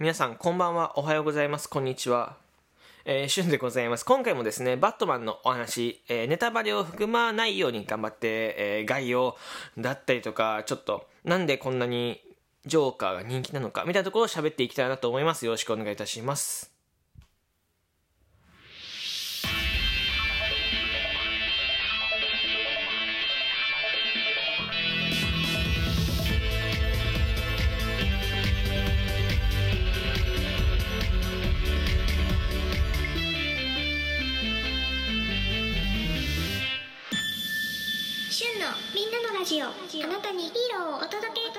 皆さんこんばんは。おはようございます。こんにちは。えー、シュンでございます。今回もですねバットマンのお話、えー、ネタバレを含まないように頑張って、えー、概要だったりとかちょっとなんでこんなにジョーカーが人気なのかみたいなところを喋っていきたいなと思います。よろしくお願いいたします。みんなのラジオ。あなたにヒーローをお届け。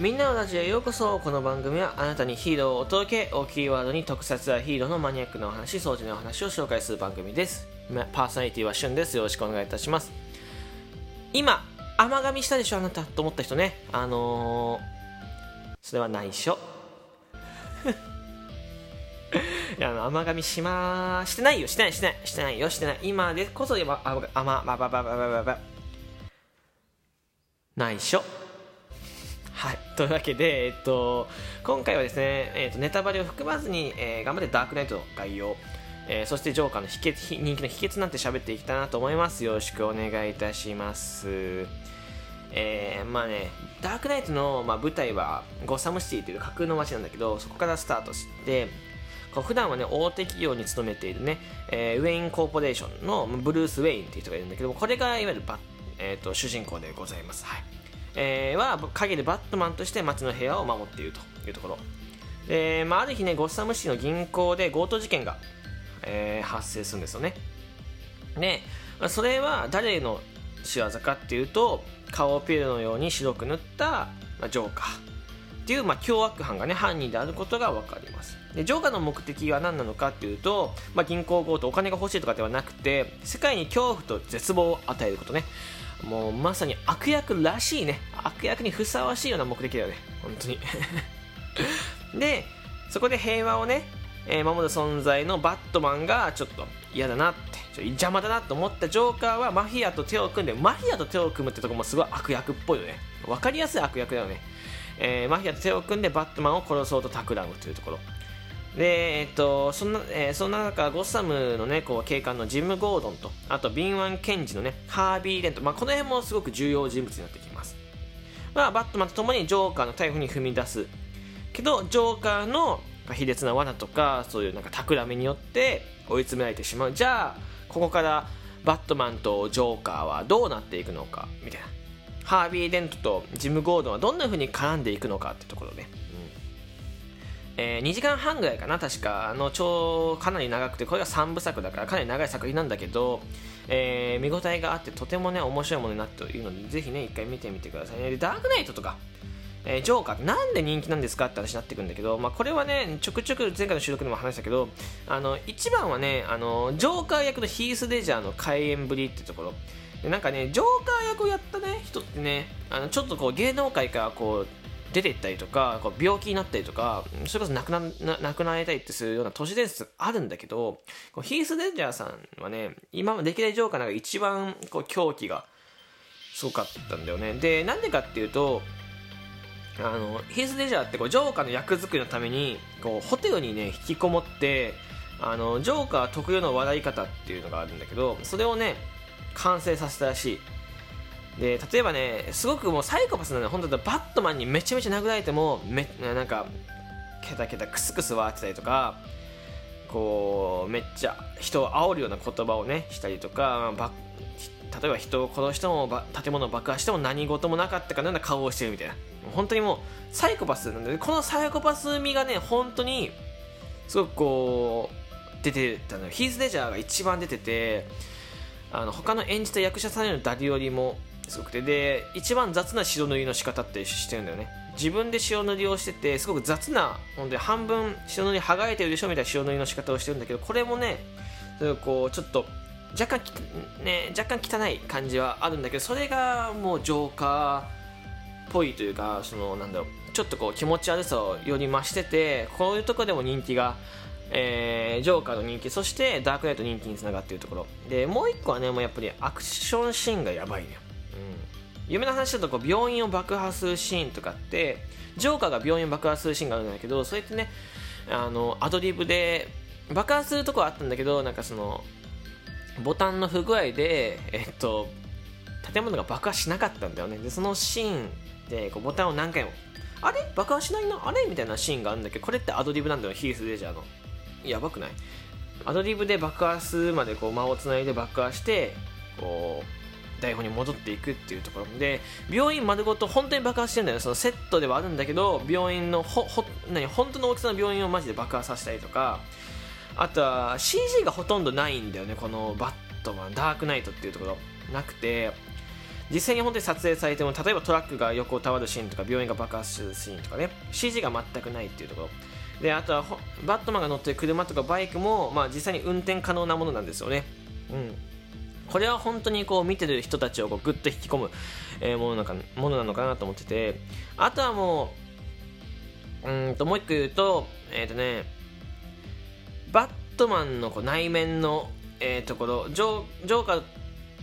みんなのラジオへようこそ。この番組はあなたにヒーローをお届け。をキーワードに特撮やヒーローのマニアックなお話掃除のお話を紹介する番組です。パーソナリティはしゅんです。よろしくお願いいたします。今甘噛みしたでしょあなた。と思った人ね。あのー、それは内緒。いやあの甘噛みしまーしてないよ。してないしてない。してないよ。してない。今でこそ甘甘甘ばばばばばば内緒、というわけで、えっと、今回はですね、えっと、ネタバレを含まずに、えー、頑張ってダークナイトの概要、えー、そしてジョーカーの秘訣人気の秘訣なんて喋っていきたいなと思います。よろしくお願いいたします。えー、まあね、ダークナイトの、まあ、舞台はゴサムシティという架空の街なんだけど、そこからスタートして、こう普段はね、大手企業に勤めているね、えー、ウェインコーポレーションのブルース・ウェインっていう人がいるんだけどこれがいわゆるバ、えーと主人公でございます。はいえー、は陰でバットマンとして街の部屋を守っているというところ。で、まあ、ある日ねゴッサム市の銀行で強盗事件が、えー、発生するんですよね。でそれは誰の仕業かっていうと顔をピエロのように白く塗った、まあ、ジョーカーっていう、まあ、凶悪犯がね犯人であることが分かります。でジョーカーの目的は何なのかっていうと、まあ、銀行強盗お金が欲しいとかではなくて世界に恐怖と絶望を与えることね。もうまさに悪役らしいね。悪役にふさわしいような目的だよね。本当に。でそこで平和をね、えー、守る存在のバットマンがちょっと嫌だなって。ちょ邪魔だなと思ったジョーカーはマフィアと手を組んでマフィアと手を組むってとこもすごい悪役っぽいよね。分かりやすい悪役だよね、えー、マフィアと手を組んでバットマンを殺そうと企むというところ。で、えっと、そんな、えー、そんな中、ゴッサムのね、こう、警官のジム・ゴードンと、あと、敏腕検事のね、ハービー・レント、まあ、この辺もすごく重要人物になってきます。まあ、バットマンと共にジョーカーの逮捕に踏み出す。けど、ジョーカーの卑劣な罠とか、そういうなんか企みによって追い詰められてしまう。じゃあ、ここからバットマンとジョーカーはどうなっていくのか、みたいな。ハービー・レントとジム・ゴードンはどんな風に絡んでいくのかってところね。えー、2時間半ぐらいかな確か。あの超かなり長くてこれが3部作だからかなり長い作品なんだけど、えー、見応えがあってとてもね面白いものになっているのでぜひね一回見てみてください。ねダークナイトとかえー、ジョーカーなんで人気なんですかって話になってくるんだけど、まあ、これはねちょくちょく前回の収録でも話したけどあの一番はねあのジョーカー役のヒース・デジャーの開演ぶりってところ。でなんかねジョーカー役をやったね人ってねあのちょっとこう芸能界からこう出ていったりとかこう病気になったりとかそれこそ亡くな亡くなりたいってするような都市伝説あるんだけどこうヒース・デンジャーさんはね今まで歴代ジョーカーなんか一番こう狂気がすごかったんだよね。でなんでかっていうとあのヒース・デンジャーってこうジョーカーの役作りのためにこうホテルにね引きこもってあのジョーカー特有の笑い方っていうのがあるんだけどそれをね完成させたらしい。で例えばねすごくもうサイコパスなの本当だバットマンにめちゃめちゃ殴られてもめなんかケタケタクスクス笑ってたりとかこうめっちゃ人を煽るような言葉をねしたりとか例えば人を殺しても建物を爆破しても何事もなかったかのような顔をしてるみたいな。本当にもうサイコパスなんでこのサイコパス味がね本当にすごくこう出てたのヒーズ・レジャーが一番出ててあの他の演じた役者さんへの誰よりもすごくて。で一番雑な白塗りの仕方ってしてるんだよね。自分で白塗りをしててすごく雑な本当に半分白塗り剥がれてるでしょみたいな白塗りの仕方をしてるんだけどこれもねこうちょっと若干ね若干汚い感じはあるんだけどそれがもうジョーカーっぽいというかそのなんだろうちょっとこう気持ち悪さをより増しててこういうとこでも人気が、えー、ジョーカーの人気そしてダークナイト人気につながっているところ。でもう一個はねもうやっぱりアクションシーンがやばいね、うん、夢の話だとこう病院を爆破するシーンとかってジョーカーが病院を爆破するシーンがあるんだけどそれってねあのアドリブで爆破するとこはあったんだけどなんかそのボタンの不具合でえっと建物が爆破しなかったんだよね。でそのシーンでこうボタンを何回もあれ？爆破しないな？あれ？みたいなシーンがあるんだけどこれってアドリブなんだよヒース・レジャーの。やばくない？アドリブで爆破するまでこう間をつないで爆破してこう台本に戻っていくっていうところで病院丸ごと本当に爆破してるんだよそのセットではあるんだけど病院のほほ何本当の大きさの病院をマジで爆破させたりとかあとは CG がほとんどないんだよね。このバットマンダークナイトっていうところ。なくて実際に本当に撮影されても例えばトラックが横をたわるシーンとか病院が爆発するシーンとかね。CG が全くないっていうところ。であとはバットマンが乗ってる車とかバイクも、まあ、実際に運転可能なものなんですよね。うん。これは本当にこう見てる人たちをこうグッと引き込む、えー、ものなかものなのかなと思っててあとはもううんともう一個言うとえっ、ー、とねバットマンのこう内面の、えー、ところジョジョーカー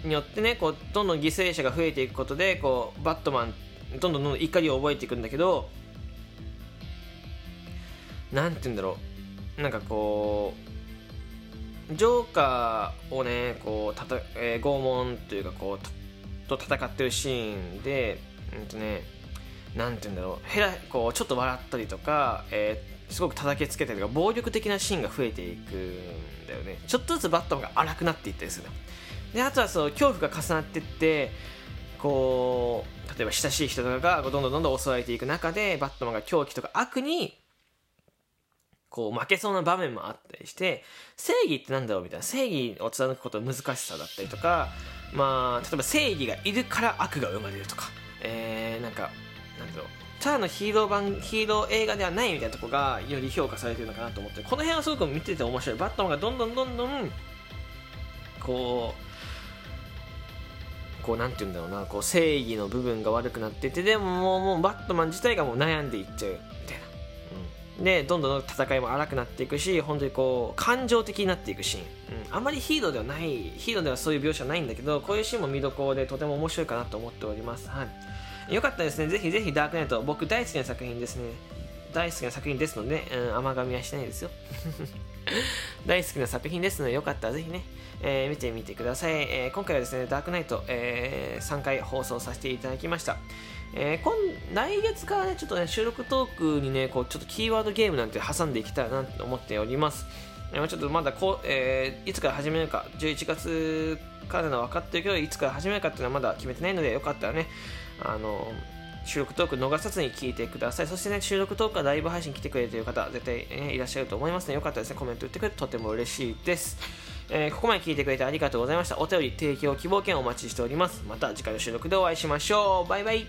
によってねこうどんどん犠牲者が増えていくことでこうバットマンどんどんどんどん怒りを覚えていくんだけどなんて言うんだろう。なんかこうジョーカーをねこうたた、えー、拷問というかこうと戦ってるシーンでうんとねなんて言うんだろう。へらこうちょっと笑ったりとか、えー、すごく叩きつけたりとか暴力的なシーンが増えていくんだよね。ちょっとずつバットマンが荒くなっていったりするであとはその恐怖が重なっていってこう例えば親しい人とかがどんどんどんどん襲われていく中でバットマンが狂気とか悪にこう負けそうな場面もあったりして正義ってなんだろうみたいな正義を貫くことの難しさだったりとかまあ例えば正義がいるから悪が生まれるとかえー、なんかなんだろうただのヒーロー版ヒーロー映画ではないみたいなとこがより評価されてるのかなと思ってこの辺はすごく見てて面白い。バットマンがどんどんどんどんこうこうなんて言うんだろうなこう正義の部分が悪くなっててでももうもうバットマン自体がもう悩んでいっちゃうみたいな、でどんどん戦いも荒くなっていくし本当にこう感情的になっていくシーン、うん、あまりヒーローではないヒーローではそういう描写はないんだけどこういうシーンも見どころでとても面白いかなと思っております。はい。よかったですね。ぜひぜひダークナイト僕大好きな作品ですね。大好きな作品ですので、うん、甘噛みはしないですよ。大好きな作品ですのでよかったらぜひねえー、見てみてください、えー、今回はですねダークナイト、えー、3回放送させていただきました。えー、今来月からねちょっとね収録トークにねこうちょっとキーワードゲームなんて挟んでいきたいなと思っております、えー、ちょっとまだこう、えー、いつから始めるか11月からの分かってるけどいつから始めるかっていうのはまだ決めてないのでよかったらねあの収録トーク逃さずに聞いてくださいそしてね収録トークはライブ配信来てくれてる方絶対、ね、いらっしゃると思いますの、でよかったらですねコメント打ってくれてとても嬉しいですえー、ここまで聞いてくれてありがとうございました。お便り、提供、希望券お待ちしております。また次回の収録でお会いしましょう。バイバイ。